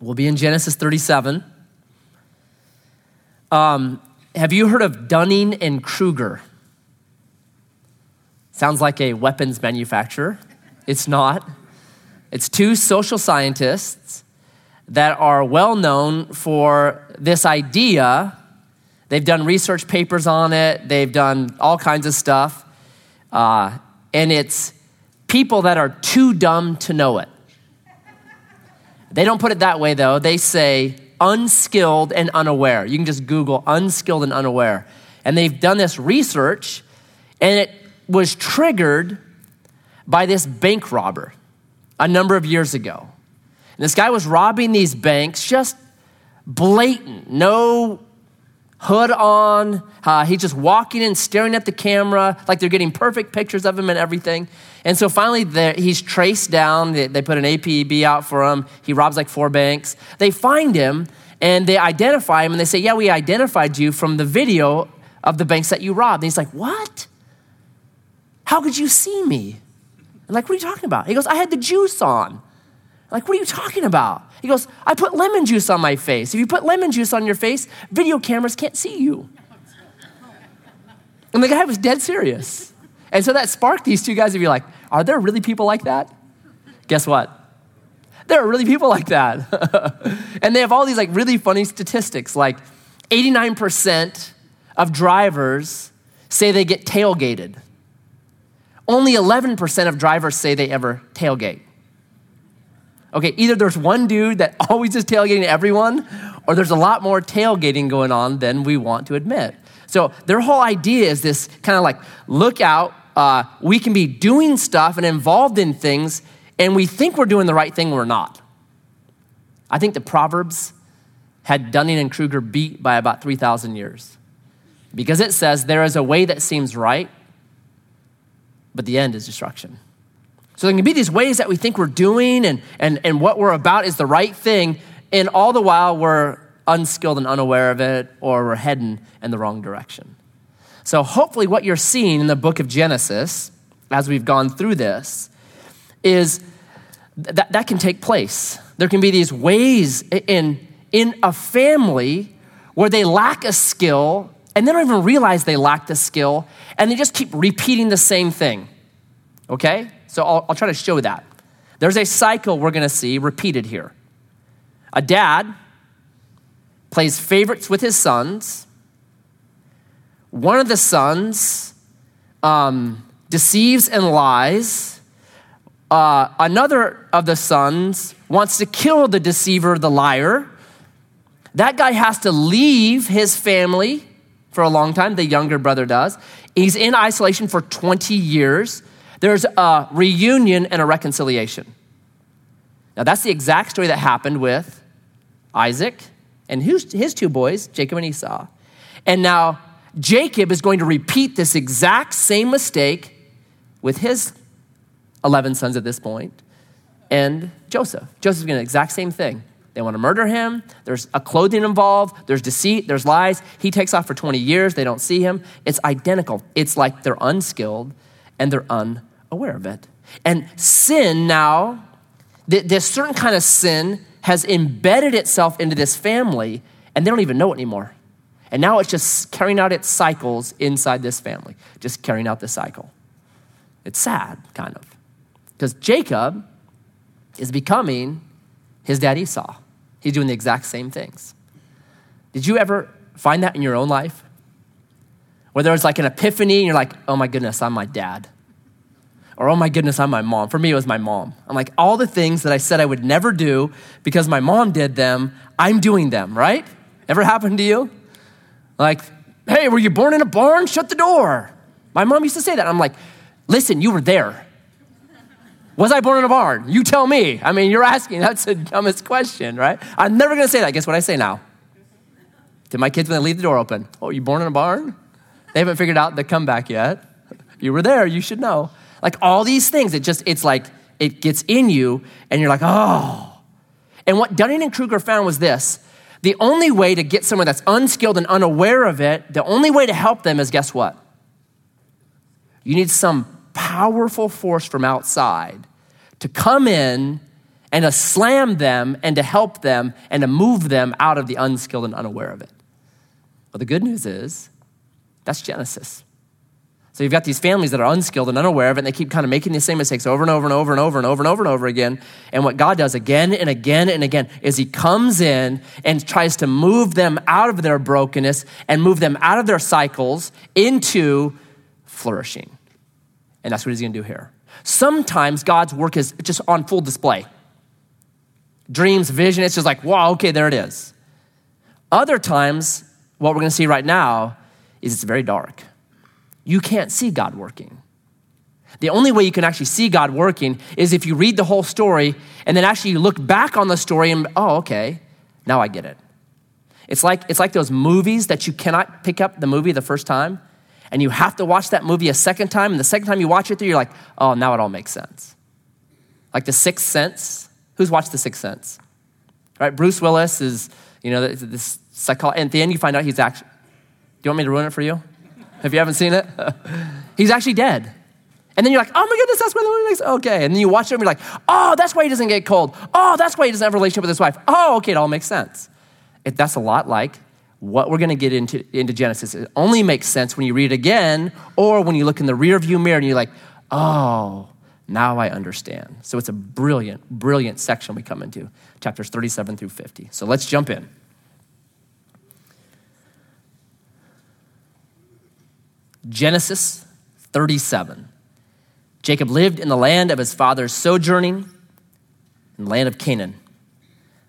We'll be in Genesis 37. Um, have you heard of Dunning and Kruger? Sounds like a weapons manufacturer. It's not. It's two social scientists that are well known for this idea. They've done research papers on it, they've done all kinds of stuff. Uh, and it's people that are too dumb to know it. They don't put it that way, though. They say unskilled and unaware. You can just Google unskilled and unaware. And they've done this research, and it was triggered by this bank robber a number of years ago. And this guy was robbing these banks just blatant, no hood on. Uh, he's just walking in, staring at the camera, like they're getting perfect pictures of him and everything. And so finally, he's traced down. They, they put an APB out for him. He robs like four banks. They find him and they identify him and they say, Yeah, we identified you from the video of the banks that you robbed. And he's like, What? How could you see me? Like, What are you talking about? He goes, I had the juice on. Like, what are you talking about? He goes, I put lemon juice on my face. If you put lemon juice on your face, video cameras can't see you. And the guy was dead serious. And so that sparked these two guys to be like, are there really people like that? Guess what? There are really people like that. and they have all these like really funny statistics like 89% of drivers say they get tailgated. Only 11% of drivers say they ever tailgate. Okay, either there's one dude that always is tailgating everyone, or there's a lot more tailgating going on than we want to admit. So their whole idea is this kind of like look out, uh, we can be doing stuff and involved in things, and we think we're doing the right thing, we're not. I think the Proverbs had Dunning and Kruger beat by about 3,000 years because it says there is a way that seems right, but the end is destruction. So there can be these ways that we think we're doing and, and, and what we're about is the right thing, and all the while we're unskilled and unaware of it, or we're heading in the wrong direction. So, hopefully, what you're seeing in the book of Genesis as we've gone through this is that that can take place. There can be these ways in, in a family where they lack a skill and they don't even realize they lack the skill and they just keep repeating the same thing. Okay? So I'll, I'll try to show that. There's a cycle we're gonna see repeated here. A dad plays favorites with his sons one of the sons um, deceives and lies. Uh, another of the sons wants to kill the deceiver, the liar. That guy has to leave his family for a long time, the younger brother does. He's in isolation for 20 years. There's a reunion and a reconciliation. Now, that's the exact story that happened with Isaac and his, his two boys, Jacob and Esau. And now Jacob is going to repeat this exact same mistake with his 11 sons at this point and Joseph. Joseph's going to do the exact same thing. They want to murder him. There's a clothing involved. There's deceit. There's lies. He takes off for 20 years. They don't see him. It's identical. It's like they're unskilled and they're unaware of it. And sin now, this certain kind of sin has embedded itself into this family and they don't even know it anymore. And now it's just carrying out its cycles inside this family, just carrying out the cycle. It's sad, kind of. Because Jacob is becoming his dad Esau. He's doing the exact same things. Did you ever find that in your own life? Where there was like an epiphany and you're like, oh my goodness, I'm my dad. Or oh my goodness, I'm my mom. For me, it was my mom. I'm like, all the things that I said I would never do because my mom did them, I'm doing them, right? Ever happened to you? Like, hey, were you born in a barn? Shut the door. My mom used to say that. I'm like, listen, you were there. Was I born in a barn? You tell me. I mean, you're asking. That's the dumbest question, right? I'm never going to say that. Guess what I say now? To my kids when they leave the door open. Oh, you born in a barn? They haven't figured out the comeback yet. You were there. You should know. Like all these things, it just, it's like, it gets in you and you're like, oh. And what Dunning and Kruger found was this the only way to get someone that's unskilled and unaware of it, the only way to help them is guess what? You need some powerful force from outside to come in and to slam them and to help them and to move them out of the unskilled and unaware of it. Well, the good news is that's Genesis. So you've got these families that are unskilled and unaware of it, and they keep kind of making the same mistakes over and over and over and over and over and over and over again. And what God does again and again and again is He comes in and tries to move them out of their brokenness and move them out of their cycles into flourishing. And that's what He's going to do here. Sometimes God's work is just on full display. Dreams, vision, it's just like, wow, okay, there it is. Other times, what we're going to see right now is it's very dark you can't see God working. The only way you can actually see God working is if you read the whole story and then actually you look back on the story and, oh, okay, now I get it. It's like, it's like those movies that you cannot pick up the movie the first time and you have to watch that movie a second time. And the second time you watch it through, you're like, oh, now it all makes sense. Like The Sixth Sense. Who's watched The Sixth Sense? Right? Bruce Willis is, you know, this psychologist. And at the end, you find out he's actually. Do you want me to ruin it for you? If you haven't seen it. He's actually dead. And then you're like, oh my goodness, that's why the movie makes okay. And then you watch it and you're like, oh, that's why he doesn't get cold. Oh, that's why he doesn't have a relationship with his wife. Oh, okay, it all makes sense. It, that's a lot like what we're going to get into, into Genesis. It only makes sense when you read it again or when you look in the rear view mirror and you're like, oh, now I understand. So it's a brilliant, brilliant section we come into, chapters 37 through 50. So let's jump in. Genesis 37. Jacob lived in the land of his father's sojourning, in the land of Canaan.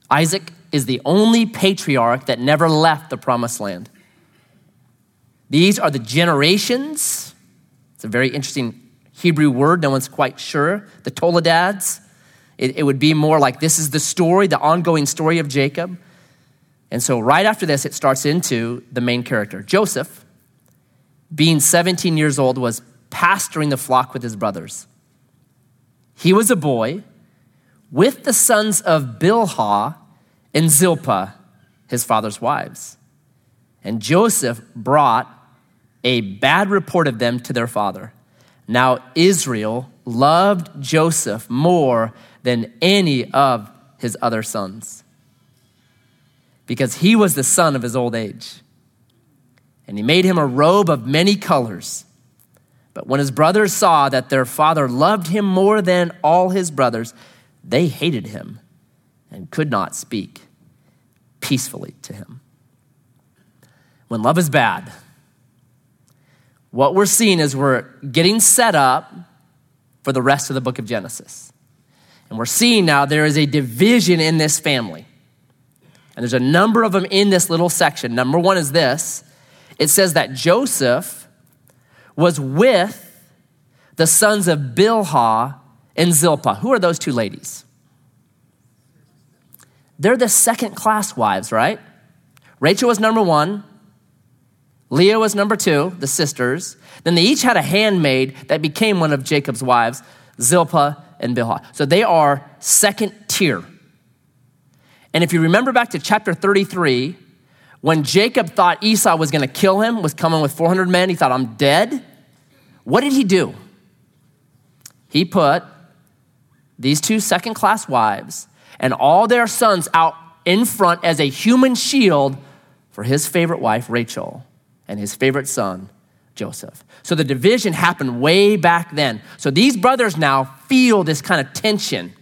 Isaac is the only patriarch that never left the promised land. These are the generations. It's a very interesting Hebrew word, no one's quite sure. The Toledot. It, it would be more like this is the story, the ongoing story of Jacob. And so, right after this, it starts into the main character, Joseph being 17 years old, was pasturing the flock with his brothers. He was a boy with the sons of Bilhah and Zilpah, his father's wives. And Joseph brought a bad report of them to their father. Now Israel loved Joseph more than any of his other sons because he was the son of his old age and he made him a robe of many colors. But when his brothers saw that their father loved him more than all his brothers, they hated him and could not speak peacefully to him. When love is bad, what we're seeing is we're getting set up for the rest of the book of Genesis. And we're seeing now there is a division in this family. And there's a number of them in this little section. Number one is this it says that Joseph was with the sons of Bilhah and Zilpah. Who are those two ladies? They're the second class wives, right? Rachel was number one, Leah was number two, the sisters. Then they each had a handmaid that became one of Jacob's wives, Zilpah and Bilhah. So they are second tier. And if you remember back to chapter 33, when Jacob thought Esau was going to kill him, was coming with 400 men, he thought, I'm dead. What did he do? He put these two second class wives and all their sons out in front as a human shield for his favorite wife, Rachel, and his favorite son, Joseph. So the division happened way back then. So these brothers now feel this kind of tension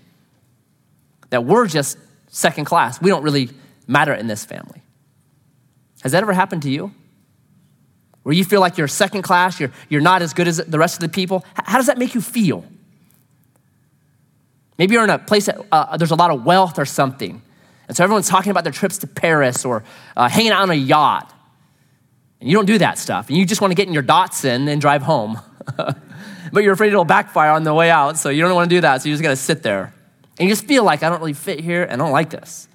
that we're just second class. We don't really matter in this family. Has that ever happened to you? Where you feel like you're second class, you're, you're not as good as the rest of the people? How does that make you feel? Maybe you're in a place that uh, there's a lot of wealth or something. And so everyone's talking about their trips to Paris or uh, hanging out on a yacht. And you don't do that stuff. And you just want to get in your Datsun and drive home. but you're afraid it'll backfire on the way out, so you don't want to do that. So you just got to sit there. And you just feel like, I don't really fit here and I don't like this.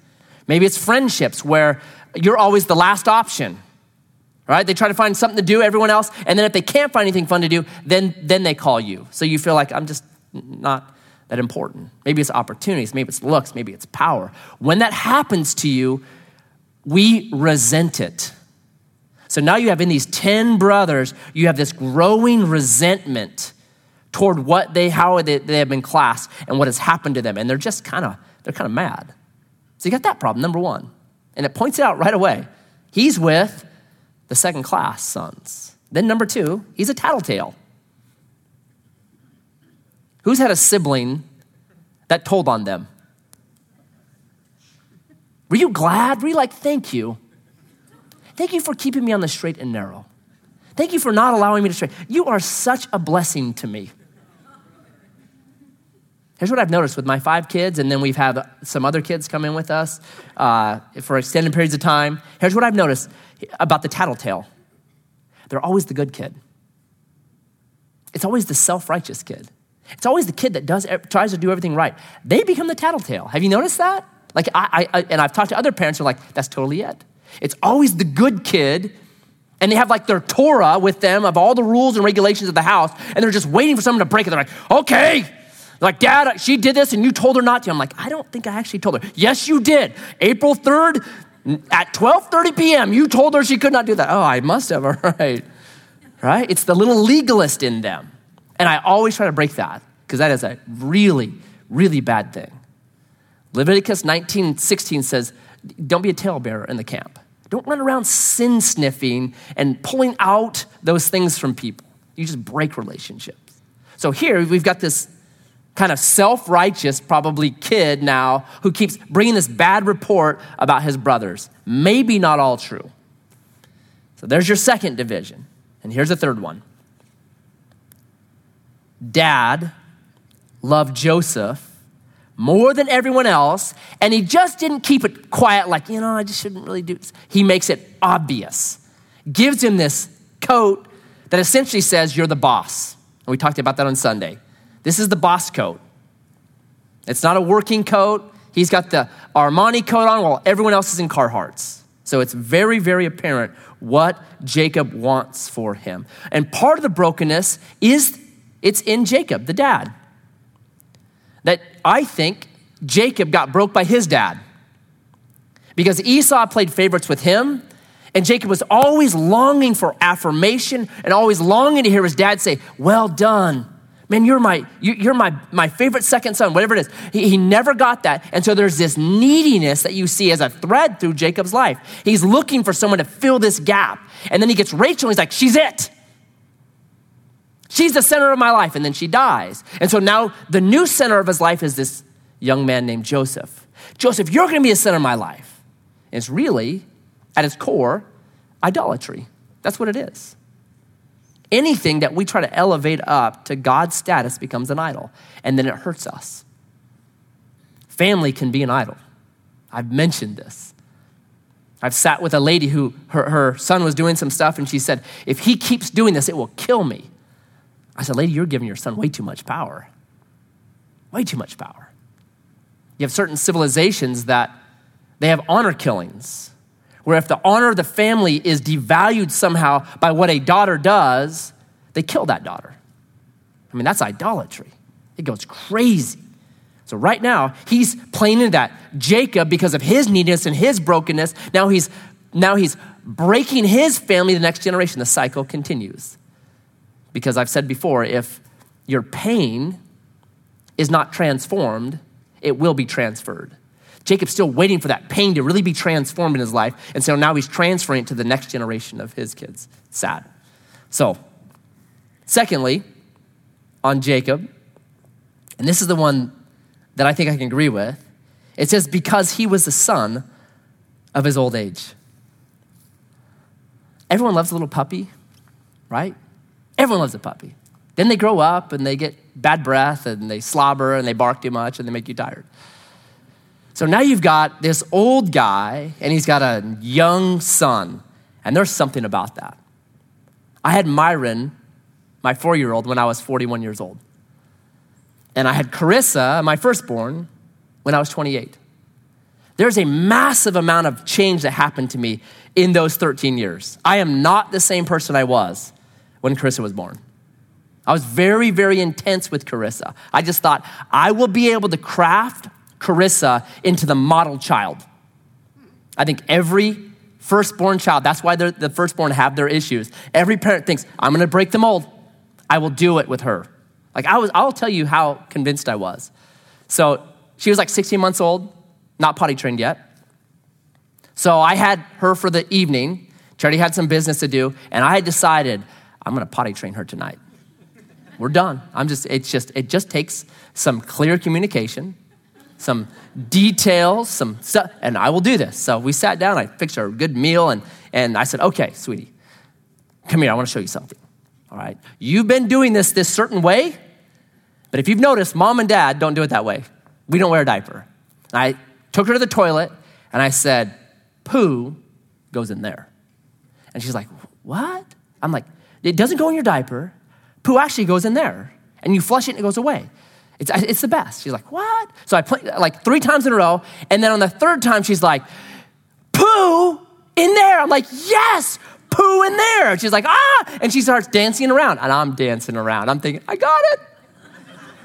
Maybe it's friendships where you're always the last option. Right? They try to find something to do, everyone else, and then if they can't find anything fun to do, then then they call you. So you feel like I'm just not that important. Maybe it's opportunities, maybe it's looks, maybe it's power. When that happens to you, we resent it. So now you have in these 10 brothers, you have this growing resentment toward what they, how they, they have been classed and what has happened to them. And they're just kind of they're kind of mad. So you got that problem, number one. And it points it out right away. He's with the second class sons. Then, number two, he's a tattletale. Who's had a sibling that told on them? Were you glad? Were you like, thank you? Thank you for keeping me on the straight and narrow. Thank you for not allowing me to stray. You are such a blessing to me. Here's what I've noticed with my five kids, and then we've had some other kids come in with us uh, for extended periods of time. Here's what I've noticed about the tattletale they're always the good kid, it's always the self righteous kid. It's always the kid that does, tries to do everything right. They become the tattletale. Have you noticed that? Like, I, I, and I've talked to other parents who are like, that's totally it. It's always the good kid and they have like their Torah with them of all the rules and regulations of the house, and they're just waiting for someone to break it. They're like, okay. Like, Dad, she did this and you told her not to. I'm like, I don't think I actually told her. Yes, you did. April 3rd at 12:30 p.m., you told her she could not do that. Oh, I must have, all right. Right? It's the little legalist in them. And I always try to break that because that is a really, really bad thing. Leviticus 19:16 says, don't be a talebearer in the camp. Don't run around sin sniffing and pulling out those things from people. You just break relationships. So here we've got this kind of self righteous, probably kid now, who keeps bringing this bad report about his brothers. Maybe not all true. So there's your second division. And here's a third one Dad loved Joseph more than everyone else, and he just didn't keep it quiet, like, you know, I just shouldn't really do this. He makes it obvious, gives him this coat that essentially says, You're the boss. And we talked about that on Sunday. This is the boss coat. It's not a working coat. He's got the Armani coat on while everyone else is in Carhartts. So it's very, very apparent what Jacob wants for him. And part of the brokenness is it's in Jacob, the dad that I think Jacob got broke by his dad because Esau played favorites with him. And Jacob was always longing for affirmation and always longing to hear his dad say, Well done. Man, you're my, you're my, my favorite second son, whatever it is. He, he never got that. And so there's this neediness that you see as a thread through Jacob's life. He's looking for someone to fill this gap. And then he gets Rachel and he's like, She's it. She's the center of my life. And then she dies. And so now the new center of his life is this young man named Joseph. Joseph, you're going to be the center of my life. And it's really, at its core, idolatry. That's what it is. Anything that we try to elevate up to God's status becomes an idol, and then it hurts us. Family can be an idol. I've mentioned this. I've sat with a lady who her, her son was doing some stuff, and she said, If he keeps doing this, it will kill me. I said, Lady, you're giving your son way too much power. Way too much power. You have certain civilizations that they have honor killings, where if the honor of the family is devalued somehow by what a daughter does, they kill that daughter. I mean, that's idolatry. It goes crazy. So right now, he's playing into that. Jacob, because of his neediness and his brokenness, now he's now he's breaking his family, the next generation. The cycle continues. Because I've said before, if your pain is not transformed, it will be transferred. Jacob's still waiting for that pain to really be transformed in his life. And so now he's transferring it to the next generation of his kids. Sad. So, secondly, on Jacob, and this is the one that I think I can agree with, it says, because he was the son of his old age. Everyone loves a little puppy, right? Everyone loves a puppy. Then they grow up and they get bad breath and they slobber and they bark too much and they make you tired. So now you've got this old guy and he's got a young son, and there's something about that. I had Myron, my four year old, when I was 41 years old. And I had Carissa, my firstborn, when I was 28. There's a massive amount of change that happened to me in those 13 years. I am not the same person I was when Carissa was born. I was very, very intense with Carissa. I just thought, I will be able to craft Carissa into the model child. I think every firstborn child, that's why the firstborn have their issues. Every parent thinks, I'm gonna break the mold. I will do it with her. Like I was, I'll tell you how convinced I was. So she was like 16 months old, not potty trained yet. So I had her for the evening. Charity had some business to do, and I had decided I'm gonna potty train her tonight. We're done. I'm just, it's just, it just takes some clear communication, some details, some stuff, and I will do this. So we sat down, I fixed her a good meal, and, and I said, okay, sweetie, come here, I wanna show you something. All right, you've been doing this this certain way, but if you've noticed, mom and dad don't do it that way. We don't wear a diaper. And I took her to the toilet and I said, poo goes in there. And she's like, what? I'm like, it doesn't go in your diaper. Poo actually goes in there. And you flush it and it goes away. It's, it's the best. She's like, what? So I play like three times in a row. And then on the third time, she's like, poo in there. I'm like, yes, poo in there. And she's like, ah. And she starts dancing around. And I'm dancing around. I'm thinking, I got it.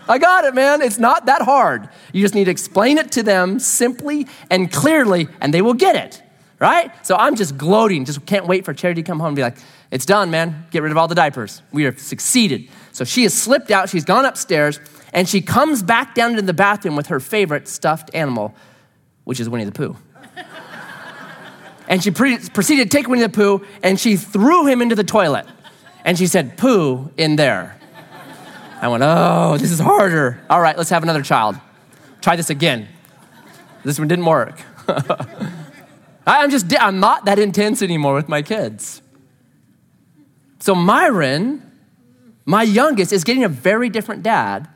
I got it, man. It's not that hard. You just need to explain it to them simply and clearly, and they will get it, right? So I'm just gloating, just can't wait for Charity to come home and be like, it's done, man. Get rid of all the diapers. We have succeeded. So she has slipped out, she's gone upstairs, and she comes back down to the bathroom with her favorite stuffed animal, which is Winnie the Pooh. and she pre- proceeded to take Winnie the Pooh and she threw him into the toilet. And she said, Pooh in there. I went, oh, this is harder. All right, let's have another child. Try this again. This one didn't work. I'm just, I'm not that intense anymore with my kids. So Myron, my youngest, is getting a very different dad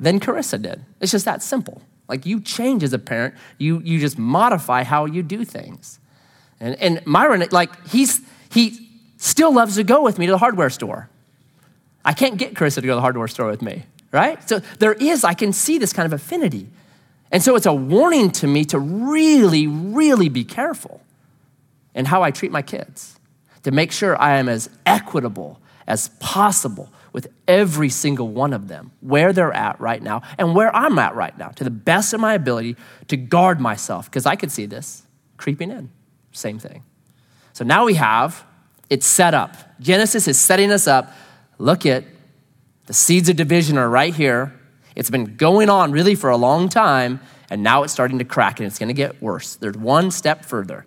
than Carissa did. It's just that simple. Like you change as a parent, you, you just modify how you do things. And, and Myron, like, he's, he still loves to go with me to the hardware store. I can't get Carissa to go to the hardware store with me, right? So there is, I can see this kind of affinity. And so it's a warning to me to really, really be careful in how I treat my kids, to make sure I am as equitable as possible with every single one of them, where they're at right now and where I'm at right now, to the best of my ability to guard myself, because I could see this creeping in. Same thing. So now we have it set up. Genesis is setting us up look at the seeds of division are right here. It's been going on really for a long time, and now it's starting to crack and it's going to get worse. There's one step further.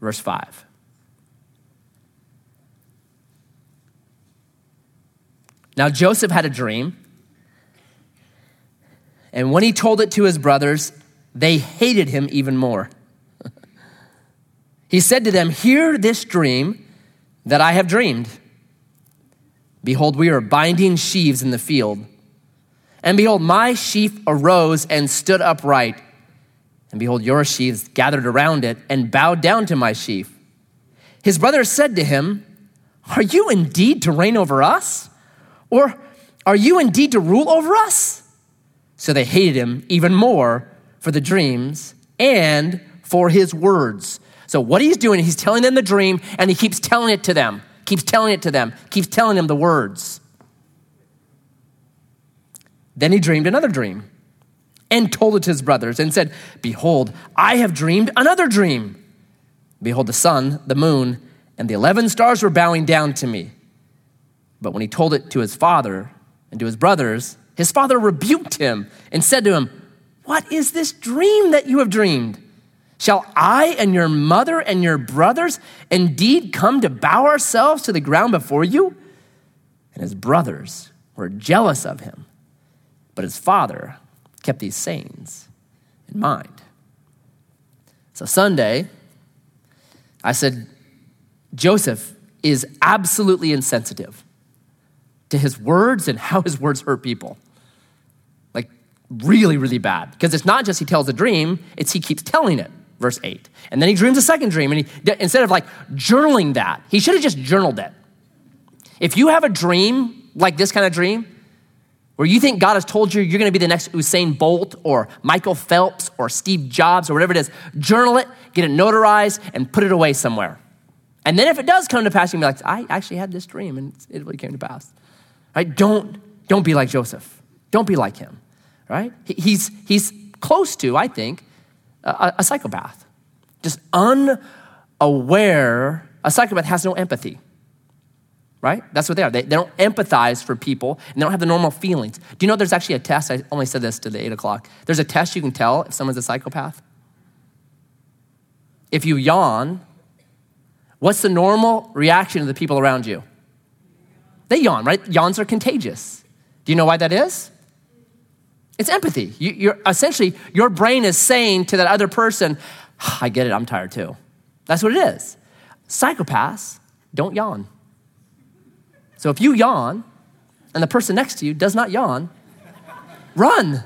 Verse 5. Now, Joseph had a dream, and when he told it to his brothers, they hated him even more. he said to them, Hear this dream that I have dreamed. Behold, we are binding sheaves in the field. And behold, my sheaf arose and stood upright. And behold, your sheaves gathered around it and bowed down to my sheaf. His brothers said to him, Are you indeed to reign over us? Or are you indeed to rule over us? So they hated him even more for the dreams and for his words. So, what he's doing, he's telling them the dream and he keeps telling it to them keeps telling it to them, keeps telling them the words. Then he dreamed another dream and told it to his brothers and said, Behold, I have dreamed another dream. Behold, the sun, the moon, and the 11 stars were bowing down to me. But when he told it to his father and to his brothers, his father rebuked him and said to him, What is this dream that you have dreamed? Shall I and your mother and your brothers indeed come to bow ourselves to the ground before you? And his brothers were jealous of him, but his father kept these sayings in mind. So Sunday, I said, Joseph is absolutely insensitive to his words and how his words hurt people. Like, really, really bad. Because it's not just he tells a dream, it's he keeps telling it verse 8. And then he dreams a second dream, and he, instead of like journaling that, he should have just journaled it. If you have a dream like this kind of dream, where you think God has told you you're going to be the next Usain Bolt or Michael Phelps or Steve Jobs or whatever it is, journal it, get it notarized, and put it away somewhere. And then if it does come to pass, you can be like, I actually had this dream and it really came to pass. Right? Don't, don't be like Joseph. Don't be like him. Right? He's, he's close to, I think, a, a psychopath, just unaware. A psychopath has no empathy. right? That's what they are. They, they don't empathize for people and they don't have the normal feelings. Do you know there's actually a test? I only said this to the eight o'clock. There's a test you can tell if someone's a psychopath. If you yawn, what's the normal reaction of the people around you? They yawn, right? Yawns are contagious. Do you know why that is? It's empathy. You, are essentially your brain is saying to that other person, ah, "I get it. I'm tired too." That's what it is. Psychopaths don't yawn. So if you yawn and the person next to you does not yawn, run.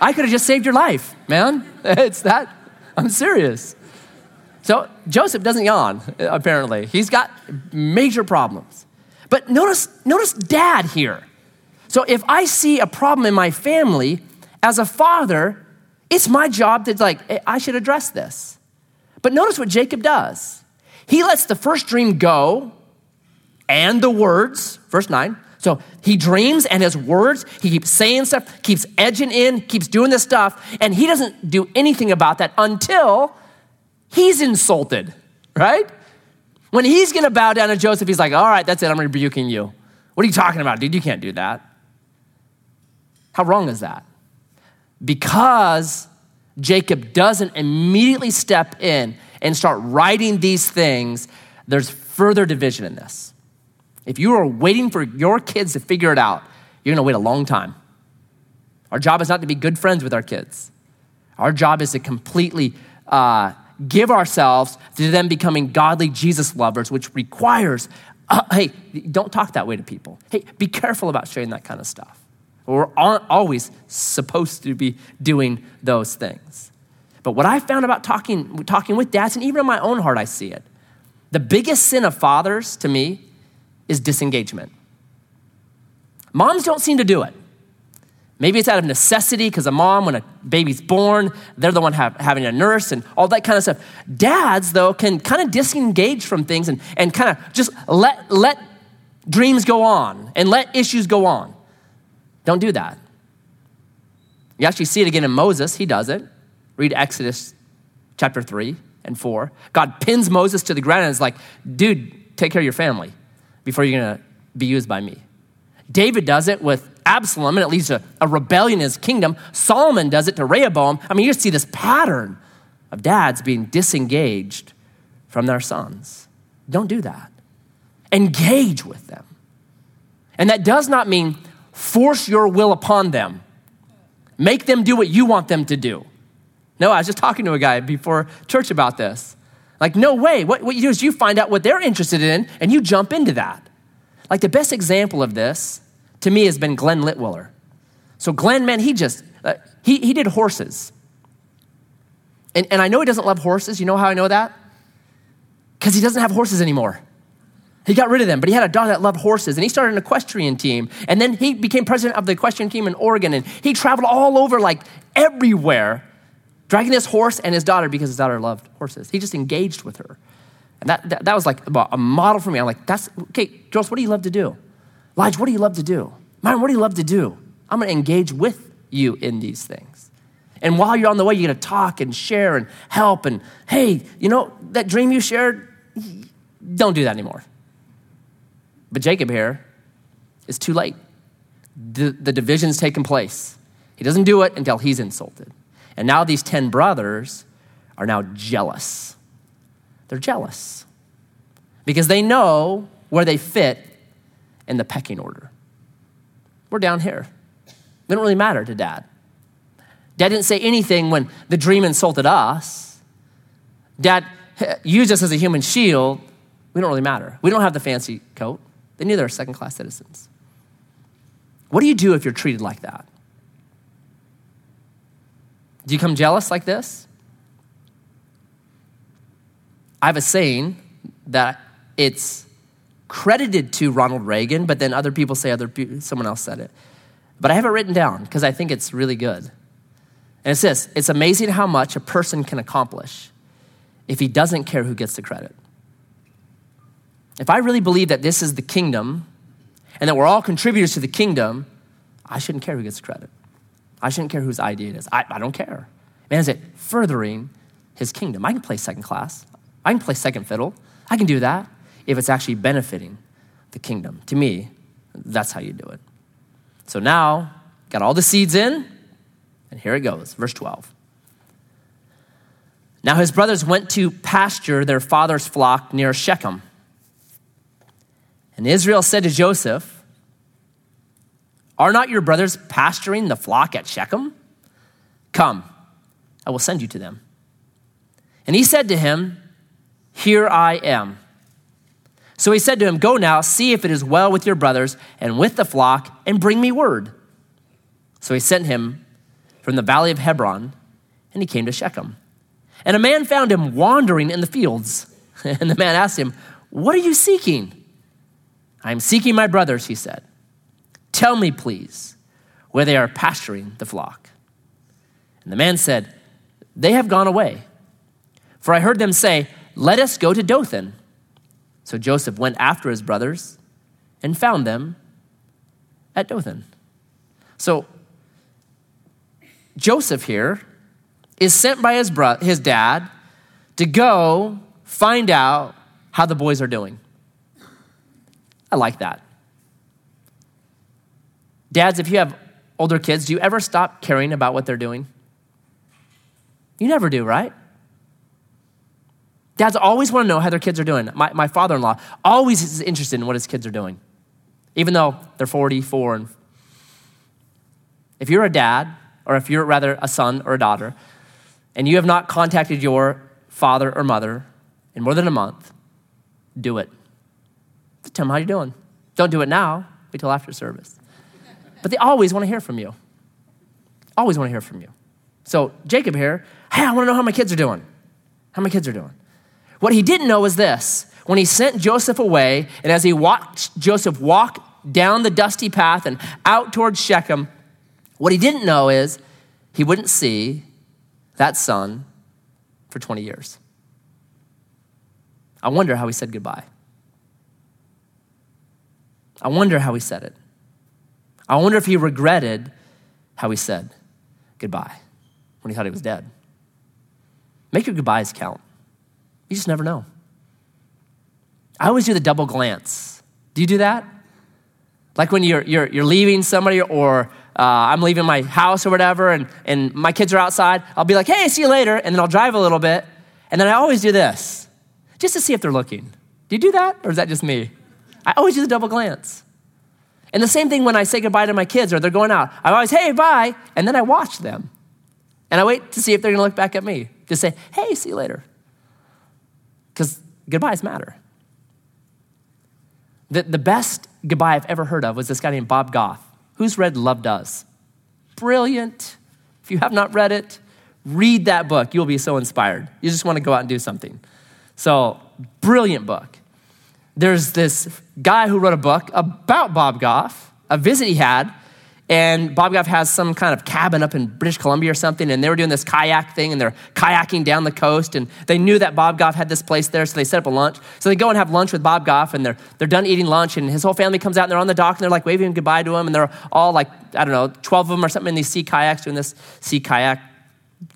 I could have just saved your life, man. It's that. I'm serious. So Joseph doesn't yawn, apparently. He's got major problems. But notice, notice dad here. So if I see a problem in my family, as a father, it's my job to like, I should address this. But notice what Jacob does. He lets the first dream go and the words, verse 9. So he dreams and his words, he keeps saying stuff, keeps edging in, keeps doing this stuff, and he doesn't do anything about that until he's insulted, right? When he's gonna bow down to Joseph, he's like, all right, that's it, I'm rebuking you. What are you talking about, dude? You can't do that. How wrong is that? Because Jacob doesn't immediately step in and start righting these things, there's further division in this. If you are waiting for your kids to figure it out, you're gonna wait a long time. Our job is not to be good friends with our kids. Our job is to completely uh, give ourselves to them becoming godly Jesus lovers, which requires, uh, hey, don't talk that way to people. Hey, be careful about sharing that kind of stuff. we aren't always supposed to be doing those things. But what I found about talking, talking with dads, and even in my own heart, I see it. The biggest sin of fathers to me is disengagement. Moms don't seem to do it. Maybe it's out of necessity because a mom, when a baby's born, they're the one have, having a nurse and all that kind of stuff. Dads, though, can kind of disengage from things and, and kind of just let, let dreams go on and let issues go on. Don't do that. You actually see it again in Moses. He does it. Read Exodus chapter 3 and 4. God pins Moses to the ground and is like, dude, take care of your family before you're going to be used by me. David does it with Absalom, and it leads to a rebellion in his kingdom. Solomon does it to Rehoboam. I mean, you just see this pattern of dads being disengaged from their sons. Don't do that. Engage with them. And that does not mean force your will upon them, make them do what you want them to do. No, I was just talking to a guy before church about this. Like, no way. What, what you do is you find out what they're interested in and you jump into that. Like, the best example of this to me has been Glenn Litwiller. So, Glenn, man, he just, uh, he, he did horses. And, and I know he doesn't love horses. You know how I know that? Because he doesn't have horses anymore. He got rid of them, but he had a daughter that loved horses, and he started an equestrian team. And then he became president of the equestrian team in Oregon, and he traveled all over, like everywhere, dragging his horse and his daughter because his daughter loved horses. He just engaged with her. And that, that, that was like a model for me. I'm like, that's, okay, Joyce, what do you love to do? Lige, what do you love to do? Myron, what do you love to do? I'm gonna engage with you in these things. And while you're on the way, you're gonna talk and share and help. And hey, you know, that dream you shared, don't do that anymore. But Jacob here is too late. The, the division's taken place. He doesn't do it until he's insulted. And now these 10 brothers are now jealous. They're jealous because they know where they fit in the pecking order. We're down here. It didn't really matter to dad. Dad didn't say anything when the dream insulted us. Dad used us as a human shield. We don't really matter. We don't have the fancy coat. They knew they were second class citizens. What do you do if you're treated like that? Do you come jealous like this? I have a saying that it's credited to Ronald Reagan, but then other people say other someone else said it. But I have it written down because I think it's really good. And it's this it's amazing how much a person can accomplish if he doesn't care who gets the credit. If I really believe that this is the kingdom and that we're all contributors to the kingdom, I shouldn't care who gets the credit. I shouldn't care whose idea it is. I, I don't care. Man, is it furthering his kingdom? I can play second class. I can play second fiddle. I can do that if it's actually benefiting the kingdom. To me, that's how you do it. So now, got all the seeds in, and here it goes, verse 12. Now his brothers went to pasture their father's flock near Shechem. And Israel said to Joseph, Are not your brothers pasturing the flock at Shechem? Come, I will send you to them. And he said to him, Here I am. So he said to him, Go now, see if it is well with your brothers and with the flock, and bring me word. So he sent him from the valley of Hebron, and he came to Shechem. And a man found him wandering in the fields. And the man asked him, What are you seeking? I am seeking my brothers, he said. Tell me, please, where they are pasturing the flock. And the man said, They have gone away. For I heard them say, Let us go to Dothan. So Joseph went after his brothers and found them at Dothan. So Joseph here is sent by his, bro- his dad to go find out how the boys are doing. I like that. Dads, if you have older kids, do you ever stop caring about what they're doing? You never do, right? Dads always want to know how their kids are doing. My, my father in law always is interested in what his kids are doing, even though they're 44. And if you're a dad, or if you're rather a son or a daughter, and you have not contacted your father or mother in more than a month, do it. Tell them how you're doing. Don't do it now, wait till after service. But they always want to hear from you. Always want to hear from you. So Jacob here, hey, I want to know how my kids are doing. How my kids are doing. What he didn't know was this. When he sent Joseph away, and as he watched Joseph walk down the dusty path and out towards Shechem, what he didn't know is he wouldn't see that son for 20 years. I wonder how he said goodbye. I wonder how he said it. I wonder if he regretted how he said goodbye when he thought he was dead. Make your goodbyes count. You just never know. I always do the double glance. Do you do that? Like when you're, you're, you're leaving somebody or uh, I'm leaving my house or whatever and, and my kids are outside, I'll be like, hey, see you later. And then I'll drive a little bit. And then I always do this just to see if they're looking. Do you do that? Or is that just me? I always do the double glance. And the same thing when I say goodbye to my kids or they're going out. I always, hey, bye. And then I watch them. And I wait to see if they're going to look back at me. Just say, hey, see you later. Because goodbyes matter. The, the best goodbye I've ever heard of was this guy named Bob Goff. Who's read Love Does? Brilliant. If you have not read it, read that book. You'll be so inspired. You just want to go out and do something. So, brilliant book. There's this guy who wrote a book about Bob Goff, a visit he had, and Bob Goff has some kind of cabin up in British Columbia or something, and they were doing this kayak thing, and they're kayaking down the coast, and they knew that Bob Goff had this place there, so they set up a lunch. So they go and have lunch with Bob Goff, and they're, they're done eating lunch, and his whole family comes out, and they're on the dock, and they're like waving goodbye to him, and they're all like, I don't know, 12 of them or something in these sea kayaks doing this sea kayak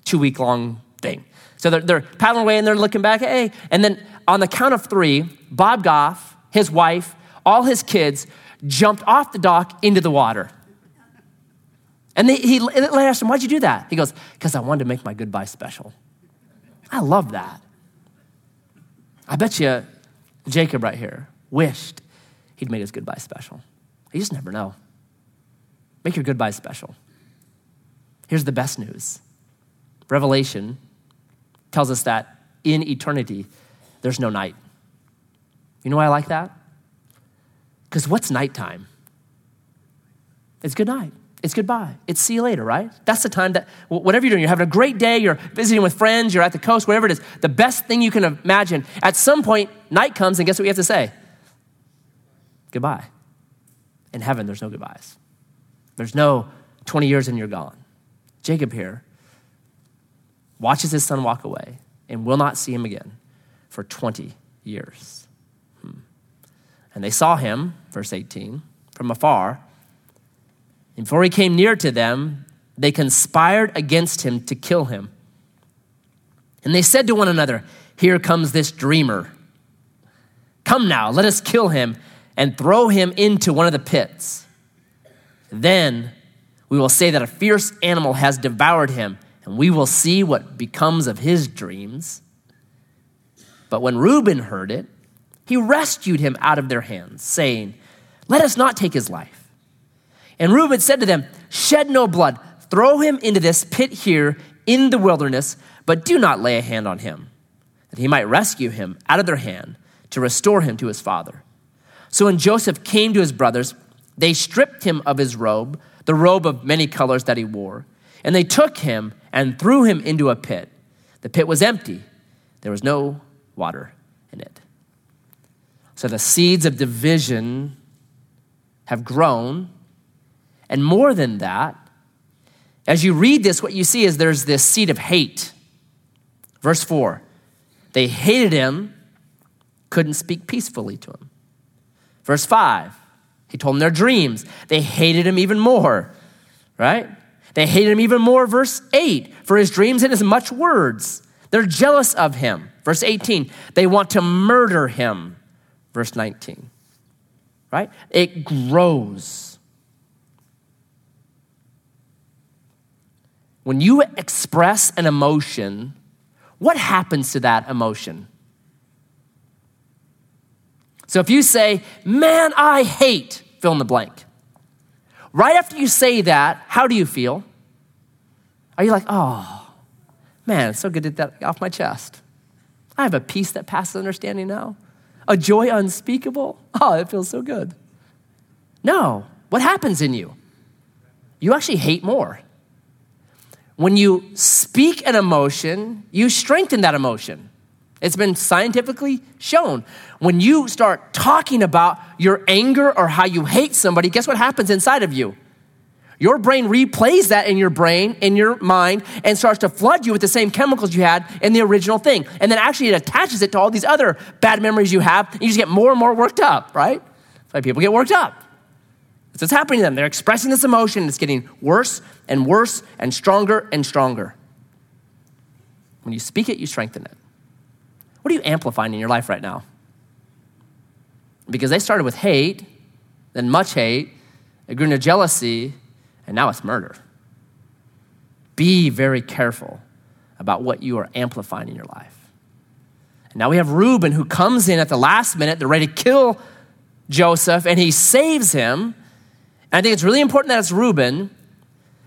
two week long thing. So they're, they're paddling away, and they're looking back, hey, and then on the count of three, Bob Goff, his wife, all his kids jumped off the dock into the water. And they, he they asked him, Why'd you do that? He goes, Because I wanted to make my goodbye special. I love that. I bet you Jacob right here wished he'd made his goodbye special. You just never know. Make your goodbye special. Here's the best news Revelation tells us that in eternity, there's no night. You know why I like that? Because what's nighttime? It's good night. It's goodbye. It's see you later, right? That's the time that, whatever you're doing, you're having a great day, you're visiting with friends, you're at the coast, whatever it is, the best thing you can imagine. At some point, night comes, and guess what you have to say? Goodbye. In heaven, there's no goodbyes. There's no 20 years and you're gone. Jacob here watches his son walk away and will not see him again for 20 years. Hmm. And they saw him, verse 18, from afar and before he came near to them, they conspired against him to kill him. And they said to one another, Here comes this dreamer. Come now, let us kill him, and throw him into one of the pits. Then we will say that a fierce animal has devoured him, and we will see what becomes of his dreams. But when Reuben heard it, he rescued him out of their hands, saying, Let us not take his life. And Reuben said to them, Shed no blood, throw him into this pit here in the wilderness, but do not lay a hand on him, that he might rescue him out of their hand to restore him to his father. So when Joseph came to his brothers, they stripped him of his robe, the robe of many colors that he wore, and they took him and threw him into a pit. The pit was empty, there was no water in it. So the seeds of division have grown. And more than that, as you read this, what you see is there's this seed of hate. Verse 4 they hated him, couldn't speak peacefully to him. Verse 5 he told them their dreams. They hated him even more, right? They hated him even more. Verse 8 for his dreams and his much words. They're jealous of him. Verse 18 they want to murder him. Verse 19, right? It grows. When you express an emotion, what happens to that emotion? So if you say, man, I hate, fill in the blank. Right after you say that, how do you feel? Are you like, oh, man, it's so good to get that off my chest? I have a peace that passes understanding now, a joy unspeakable. Oh, it feels so good. No, what happens in you? You actually hate more. When you speak an emotion, you strengthen that emotion. It's been scientifically shown. When you start talking about your anger or how you hate somebody, guess what happens inside of you? Your brain replays that in your brain, in your mind, and starts to flood you with the same chemicals you had in the original thing. And then actually it attaches it to all these other bad memories you have, and you just get more and more worked up, right? That's why people get worked up. That's what's happening to them. They're expressing this emotion, and it's getting worse and worse and stronger and stronger. When you speak it, you strengthen it. What are you amplifying in your life right now? Because they started with hate, then much hate, it grew into jealousy, and now it's murder. Be very careful about what you are amplifying in your life. And now we have Reuben who comes in at the last minute, they're ready to kill Joseph, and he saves him I think it's really important that it's Reuben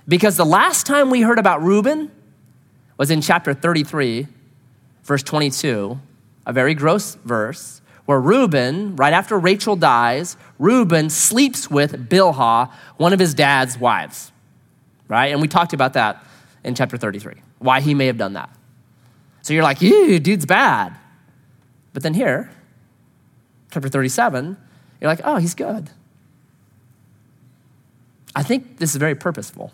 because the last time we heard about Reuben was in chapter 33, verse 22, a very gross verse, where Reuben, right after Rachel dies, Reuben sleeps with Bilhah, one of his dad's wives, right? And we talked about that in chapter 33, why he may have done that. So you're like, ew, dude's bad. But then here, chapter 37, you're like, oh, he's good. I think this is very purposeful.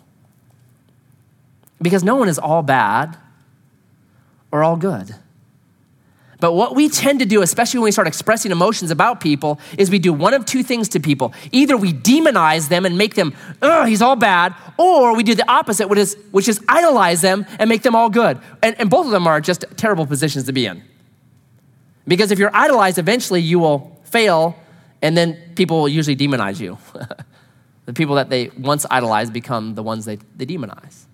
Because no one is all bad or all good. But what we tend to do, especially when we start expressing emotions about people, is we do one of two things to people. Either we demonize them and make them, oh, he's all bad, or we do the opposite, which is, which is idolize them and make them all good. And, and both of them are just terrible positions to be in. Because if you're idolized, eventually you will fail, and then people will usually demonize you. The people that they once idolized become the ones they, they demonize.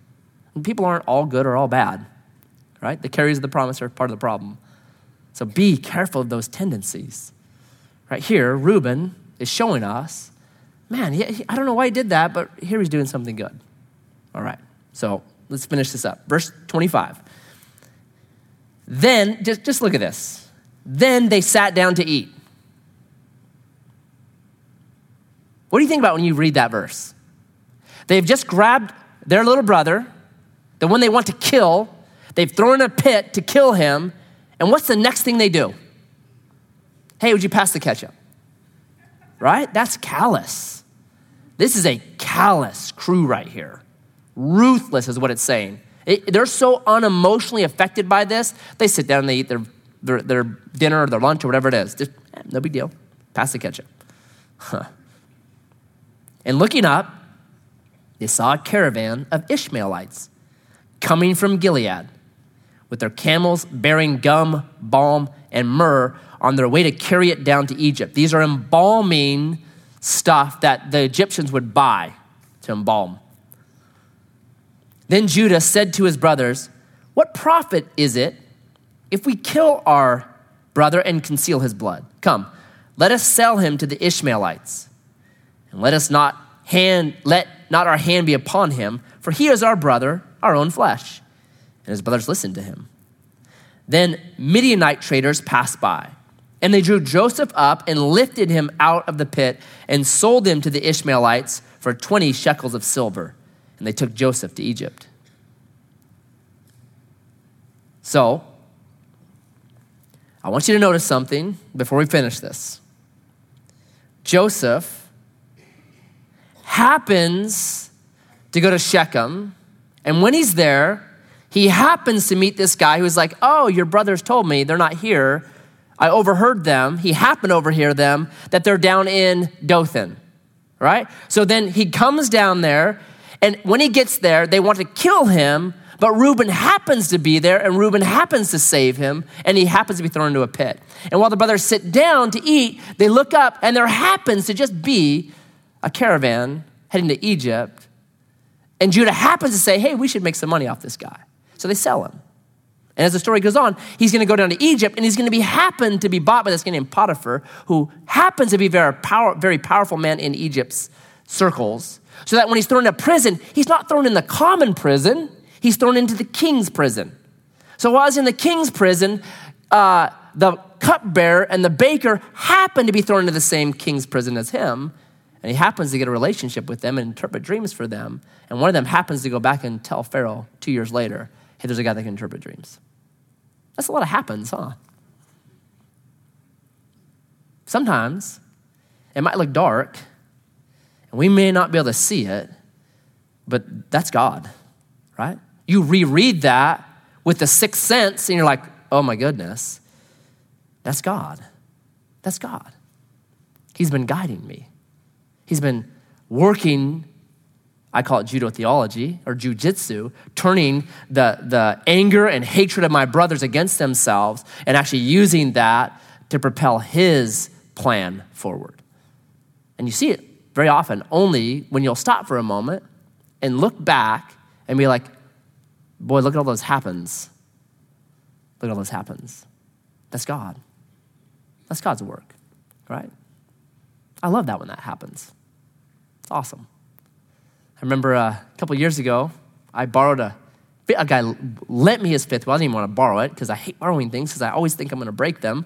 And people aren't all good or all bad, right? The carriers of the promise are part of the problem. So be careful of those tendencies. Right here, Reuben is showing us, man, he, he, I don't know why he did that, but here he's doing something good. All right, so let's finish this up. Verse 25. Then, just, just look at this. Then they sat down to eat. What do you think about when you read that verse? They've just grabbed their little brother, the one they want to kill, they've thrown in a pit to kill him, and what's the next thing they do? Hey, would you pass the ketchup? Right? That's callous. This is a callous crew right here. Ruthless is what it's saying. It, they're so unemotionally affected by this, they sit down and they eat their, their, their dinner or their lunch or whatever it is. Just, eh, no big deal. Pass the ketchup. Huh. And looking up, they saw a caravan of Ishmaelites coming from Gilead with their camels bearing gum, balm, and myrrh on their way to carry it down to Egypt. These are embalming stuff that the Egyptians would buy to embalm. Then Judah said to his brothers, What profit is it if we kill our brother and conceal his blood? Come, let us sell him to the Ishmaelites, and let us not hand let not our hand be upon him, for he is our brother, our own flesh. And his brothers listened to him. Then Midianite traders passed by, and they drew Joseph up and lifted him out of the pit and sold him to the Ishmaelites for 20 shekels of silver and they took Joseph to Egypt. So, I want you to notice something before we finish this. Joseph happens to go to Shechem, and when he's there, he happens to meet this guy who's like, Oh, your brothers told me they're not here. I overheard them. He happened to overhear them that they're down in Dothan, right? So then he comes down there and when he gets there, they want to kill him, but Reuben happens to be there, and Reuben happens to save him, and he happens to be thrown into a pit. And while the brothers sit down to eat, they look up, and there happens to just be a caravan heading to Egypt. And Judah happens to say, Hey, we should make some money off this guy. So they sell him. And as the story goes on, he's going to go down to Egypt and he's going to be happen to be bought by this guy named Potiphar, who happens to be very, power, very powerful man in Egypt's circles. So that when he's thrown into prison, he's not thrown in the common prison, he's thrown into the king's prison. So while he's in the king's prison, uh, the cupbearer and the baker happen to be thrown into the same king's prison as him. And he happens to get a relationship with them and interpret dreams for them. And one of them happens to go back and tell Pharaoh two years later, hey, there's a guy that can interpret dreams. That's a lot of happens, huh? Sometimes it might look dark, and we may not be able to see it, but that's God, right? You reread that with the sixth sense, and you're like, oh my goodness, that's God. That's God. He's been guiding me. He's been working, I call it judo theology or jujitsu, turning the, the anger and hatred of my brothers against themselves and actually using that to propel his plan forward. And you see it very often only when you'll stop for a moment and look back and be like, boy, look at all those happens. Look at all those happens. That's God. That's God's work, right? I love that when that happens. It's awesome. I remember uh, a couple years ago, I borrowed a, a guy lent me his fifth wheel. I didn't even want to borrow it because I hate borrowing things because I always think I'm going to break them.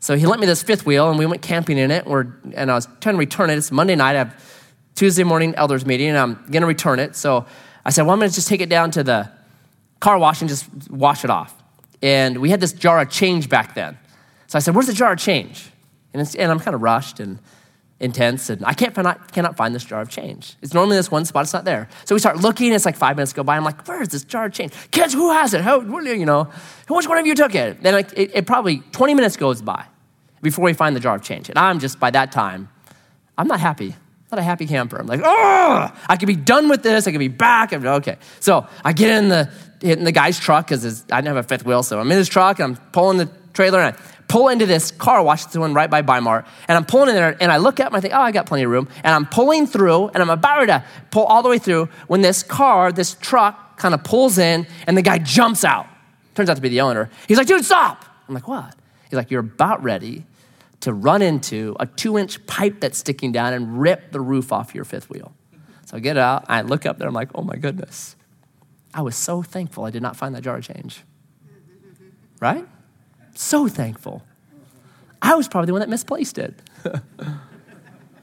So he lent me this fifth wheel, and we went camping in it. and I was trying to return it. It's Monday night. I have Tuesday morning elders meeting, and I'm going to return it. So I said, well, I'm going to just take it down to the car wash and just wash it off. And we had this jar of change back then. So I said, where's the jar of change? And, and I'm kind of rushed and intense, and I can't find, cannot find this jar of change. It's normally this one spot, it's not there. So we start looking, it's like five minutes go by. I'm like, where is this jar of change? Kids, who has it? How, you know, which one of you took it? Then like, it, it probably 20 minutes goes by before we find the jar of change. And I'm just, by that time, I'm not happy. I'm not a happy camper. I'm like, oh, I could be done with this. I could be back. I'm, okay. So I get in the, in the guy's truck because I didn't have a fifth wheel. So I'm in his truck and I'm pulling the trailer and I pull into this car wash, it's the one right by Bimart, and I'm pulling in there, and I look up and I think, oh, I got plenty of room, and I'm pulling through, and I'm about to pull all the way through when this car, this truck, kind of pulls in, and the guy jumps out. Turns out to be the owner. He's like, dude, stop. I'm like, what? He's like, you're about ready to run into a two inch pipe that's sticking down and rip the roof off your fifth wheel. So I get out, I look up there, I'm like, oh my goodness. I was so thankful I did not find that jar of change. Right? So thankful. I was probably the one that misplaced it. what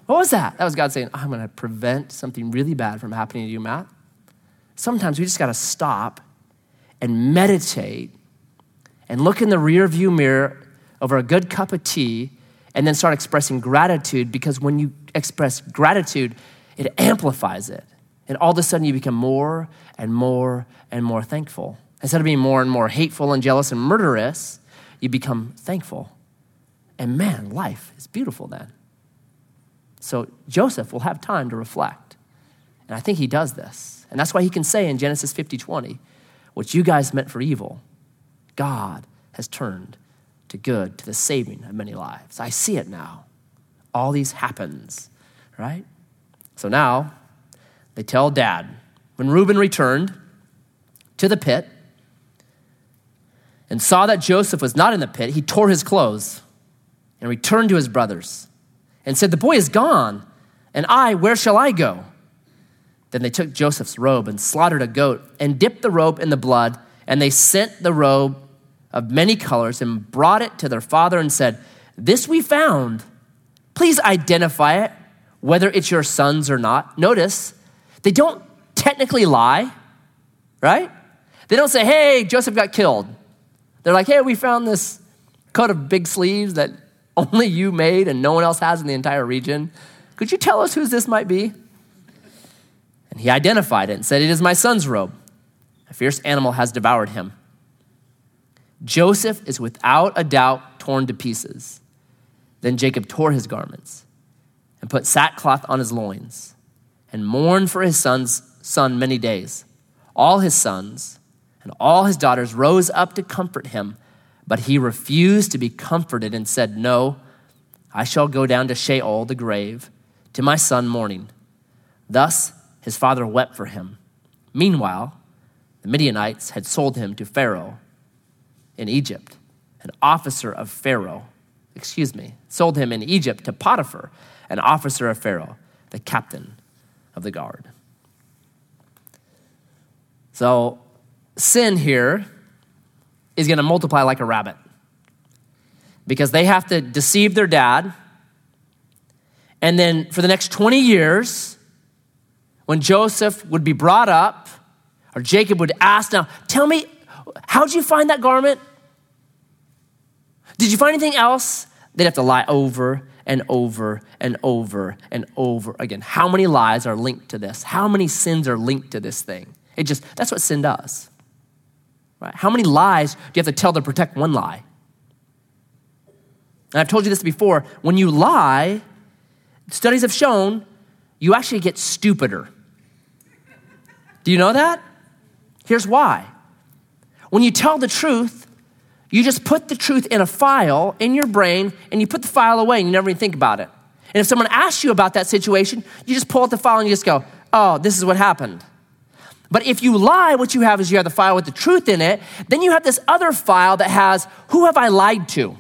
was that? That was God saying, I'm going to prevent something really bad from happening to you, Matt. Sometimes we just got to stop and meditate and look in the rear view mirror over a good cup of tea and then start expressing gratitude because when you express gratitude, it amplifies it. And all of a sudden, you become more and more and more thankful. Instead of being more and more hateful and jealous and murderous, you become thankful. And man, life is beautiful then. So Joseph will have time to reflect. And I think he does this. And that's why he can say in Genesis 50 20, what you guys meant for evil, God has turned to good, to the saving of many lives. I see it now. All these happens, right? So now they tell dad. When Reuben returned to the pit and saw that Joseph was not in the pit, he tore his clothes and returned to his brothers and said, The boy is gone, and I, where shall I go? Then they took Joseph's robe and slaughtered a goat and dipped the robe in the blood, and they sent the robe of many colors and brought it to their father and said, This we found. Please identify it, whether it's your son's or not. Notice, they don't technically lie, right? They don't say, Hey, Joseph got killed. They're like, Hey, we found this coat of big sleeves that only you made and no one else has in the entire region. Could you tell us whose this might be? And he identified it and said, It is my son's robe. A fierce animal has devoured him. Joseph is without a doubt torn to pieces. Then Jacob tore his garments and put sackcloth on his loins and mourned for his son's son many days. All his sons and all his daughters rose up to comfort him, but he refused to be comforted and said, No, I shall go down to Sheol, the grave, to my son mourning. Thus his father wept for him. Meanwhile, the Midianites had sold him to Pharaoh in Egypt, an officer of Pharaoh, excuse me, sold him in Egypt to Potiphar, an officer of Pharaoh, the captain of the guard. So, sin here is going to multiply like a rabbit because they have to deceive their dad. And then for the next 20 years, when Joseph would be brought up, or Jacob would ask, Now, tell me, how'd you find that garment? Did you find anything else? They'd have to lie over and over and over and over again. How many lies are linked to this? How many sins are linked to this thing? It just, that's what sin does. Right? How many lies do you have to tell to protect one lie? And I've told you this before. When you lie, studies have shown you actually get stupider. Do you know that? Here's why. When you tell the truth, you just put the truth in a file in your brain and you put the file away and you never even think about it. And if someone asks you about that situation, you just pull out the file and you just go, oh, this is what happened. But if you lie, what you have is you have the file with the truth in it, then you have this other file that has, who have I lied to?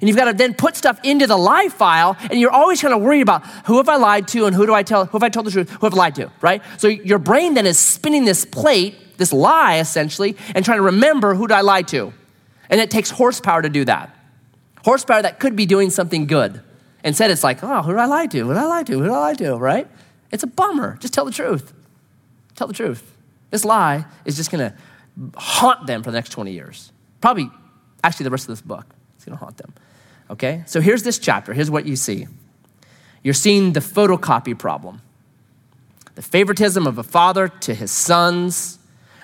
And you've got to then put stuff into the lie file, and you're always kind of worried about who have I lied to and who do I tell, who have I told the truth, who have I lied to, right? So your brain then is spinning this plate, this lie essentially, and trying to remember who did I lie to. And it takes horsepower to do that. Horsepower that could be doing something good. Instead, it's like, oh, who did I lie to? Who did I lie to? Who did I lie to, right? It's a bummer. Just tell the truth. Tell the truth. This lie is just going to haunt them for the next 20 years. Probably, actually, the rest of this book. It's going to haunt them. Okay? So here's this chapter. Here's what you see you're seeing the photocopy problem. The favoritism of a father to his sons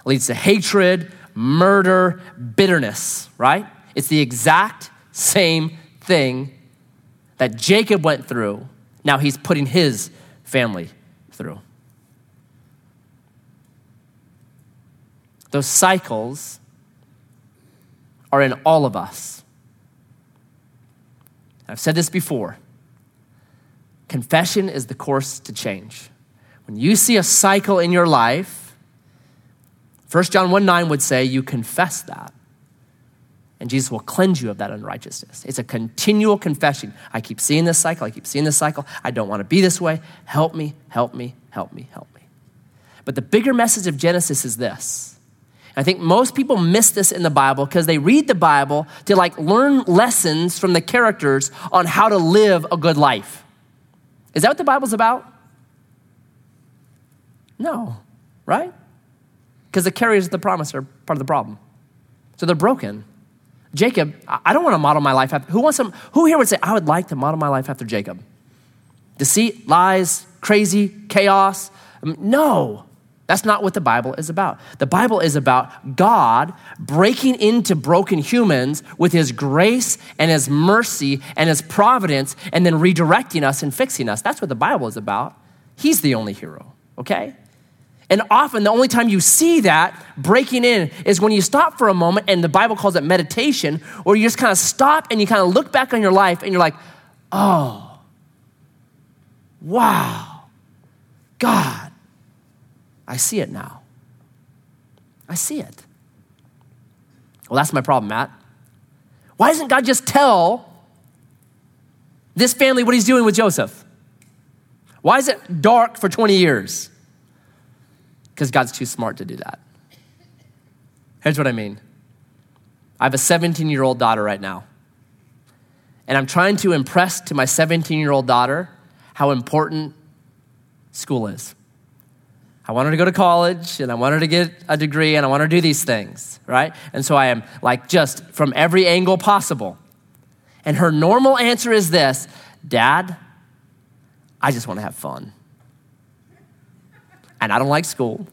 leads to hatred, murder, bitterness, right? It's the exact same thing that Jacob went through. Now he's putting his family through. Those cycles are in all of us. I've said this before. Confession is the course to change. When you see a cycle in your life, 1 John 1 9 would say, you confess that. And Jesus will cleanse you of that unrighteousness. It's a continual confession. I keep seeing this cycle. I keep seeing this cycle. I don't want to be this way. Help me, help me, help me, help me. But the bigger message of Genesis is this I think most people miss this in the Bible because they read the Bible to like learn lessons from the characters on how to live a good life. Is that what the Bible's about? No, right? Because the carriers of the promise are part of the problem. So they're broken. Jacob, I don't want to model my life after. Who wants some? Who here would say, I would like to model my life after Jacob? Deceit, lies, crazy, chaos. No. That's not what the Bible is about. The Bible is about God breaking into broken humans with his grace and his mercy and his providence and then redirecting us and fixing us. That's what the Bible is about. He's the only hero, okay? And often the only time you see that breaking in is when you stop for a moment, and the Bible calls it meditation, or you just kind of stop and you kind of look back on your life and you're like, oh, wow, God, I see it now. I see it. Well, that's my problem, Matt. Why doesn't God just tell this family what he's doing with Joseph? Why is it dark for 20 years? Because God's too smart to do that. Here's what I mean I have a 17 year old daughter right now. And I'm trying to impress to my 17 year old daughter how important school is. I want her to go to college and I want her to get a degree and I want her to do these things, right? And so I am like just from every angle possible. And her normal answer is this Dad, I just want to have fun. And I don't like school.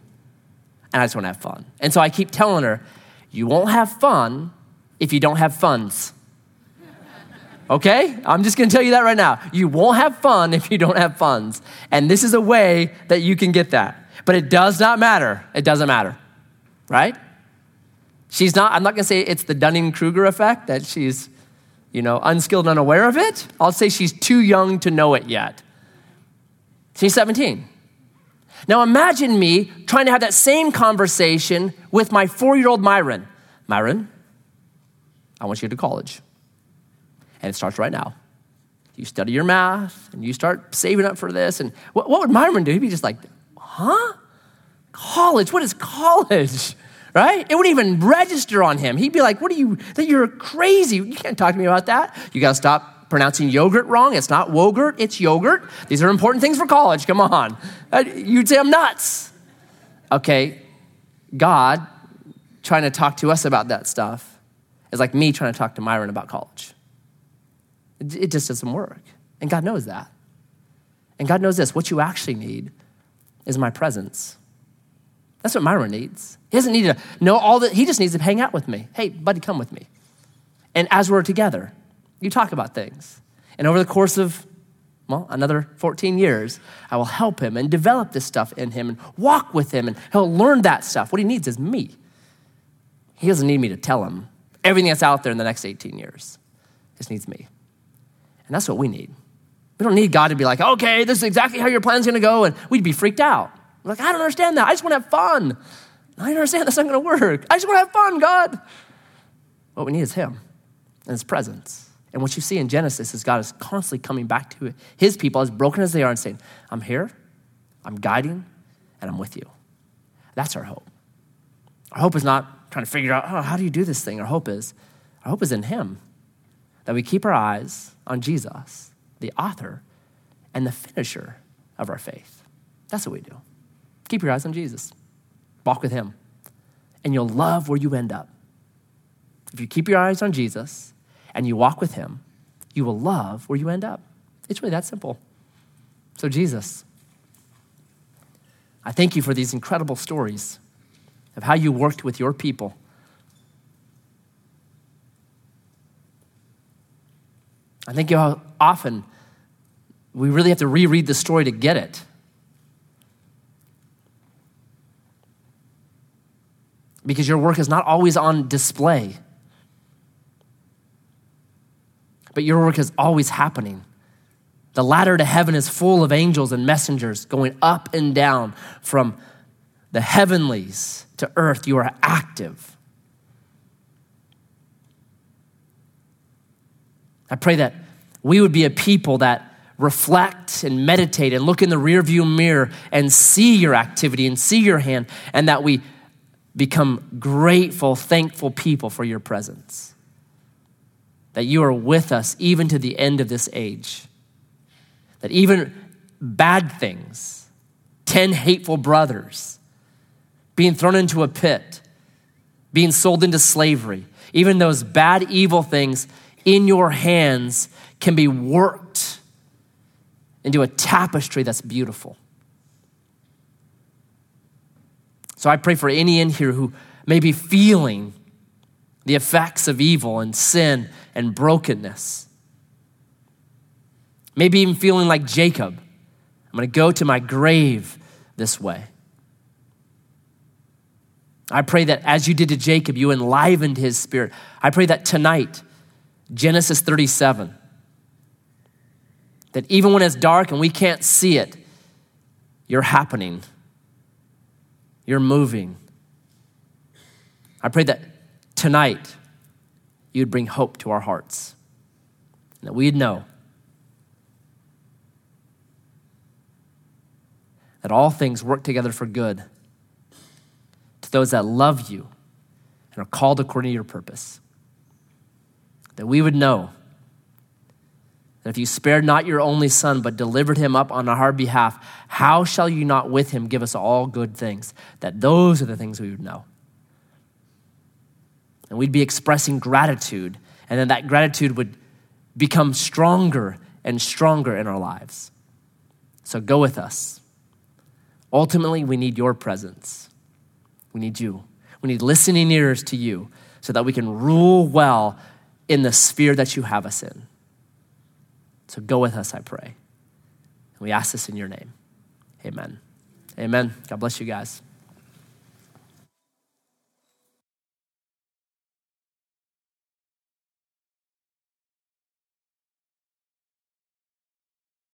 And I just want to have fun. And so I keep telling her, You won't have fun if you don't have funds. Okay? I'm just gonna tell you that right now. You won't have fun if you don't have funds. And this is a way that you can get that. But it does not matter. It doesn't matter, right? She's not, I'm not gonna say it's the Dunning Kruger effect that she's, you know, unskilled, unaware of it. I'll say she's too young to know it yet. She's 17. Now imagine me trying to have that same conversation with my four year old Myron. Myron, I want you to go to college. And it starts right now. You study your math and you start saving up for this. And what, what would Myron do? He'd be just like, huh? College? What is college? Right? It wouldn't even register on him. He'd be like, what are you, that you're crazy. You can't talk to me about that. You got to stop pronouncing yogurt wrong. It's not wogurt, it's yogurt. These are important things for college. Come on. Uh, you'd say I'm nuts. Okay, God trying to talk to us about that stuff is like me trying to talk to Myron about college. It, it just doesn't work. And God knows that. And God knows this what you actually need is my presence. That's what Myron needs. He doesn't need to know all that, he just needs to hang out with me. Hey, buddy, come with me. And as we're together, you talk about things. And over the course of, well, another 14 years, I will help him and develop this stuff in him and walk with him, and he'll learn that stuff. What he needs is me. He doesn't need me to tell him everything that's out there in the next 18 years. He just needs me. And that's what we need. We don't need God to be like, okay, this is exactly how your plan's gonna go, and we'd be freaked out. We're like, I don't understand that. I just wanna have fun. I don't understand that's not gonna work. I just wanna have fun, God. What we need is Him and His presence. And what you see in Genesis is God is constantly coming back to his people, as broken as they are, and saying, I'm here, I'm guiding, and I'm with you. That's our hope. Our hope is not trying to figure out, oh, how do you do this thing? Our hope is, our hope is in him. That we keep our eyes on Jesus, the author and the finisher of our faith. That's what we do. Keep your eyes on Jesus. Walk with him. And you'll love where you end up. If you keep your eyes on Jesus, and you walk with him, you will love where you end up. It's really that simple. So, Jesus, I thank you for these incredible stories of how you worked with your people. I think how often we really have to reread the story to get it. Because your work is not always on display but your work is always happening. The ladder to heaven is full of angels and messengers going up and down from the heavenlies to earth. You are active. I pray that we would be a people that reflect and meditate and look in the rearview mirror and see your activity and see your hand, and that we become grateful, thankful people for your presence that you are with us even to the end of this age. That even bad things, 10 hateful brothers, being thrown into a pit, being sold into slavery, even those bad, evil things in your hands can be worked into a tapestry that's beautiful. So I pray for any in here who may be feeling the effects of evil and sin and brokenness. Maybe even feeling like Jacob. I'm going to go to my grave this way. I pray that as you did to Jacob, you enlivened his spirit. I pray that tonight, Genesis 37, that even when it's dark and we can't see it, you're happening, you're moving. I pray that tonight you'd bring hope to our hearts, that we'd know that all things work together for good to those that love you and are called according to your purpose. That we would know that if you spared not your only son, but delivered him up on our behalf, how shall you not with him give us all good things? That those are the things we would know. And we'd be expressing gratitude, and then that gratitude would become stronger and stronger in our lives. So go with us. Ultimately, we need your presence. We need you. We need listening ears to you so that we can rule well in the sphere that you have us in. So go with us, I pray. We ask this in your name. Amen. Amen. God bless you guys.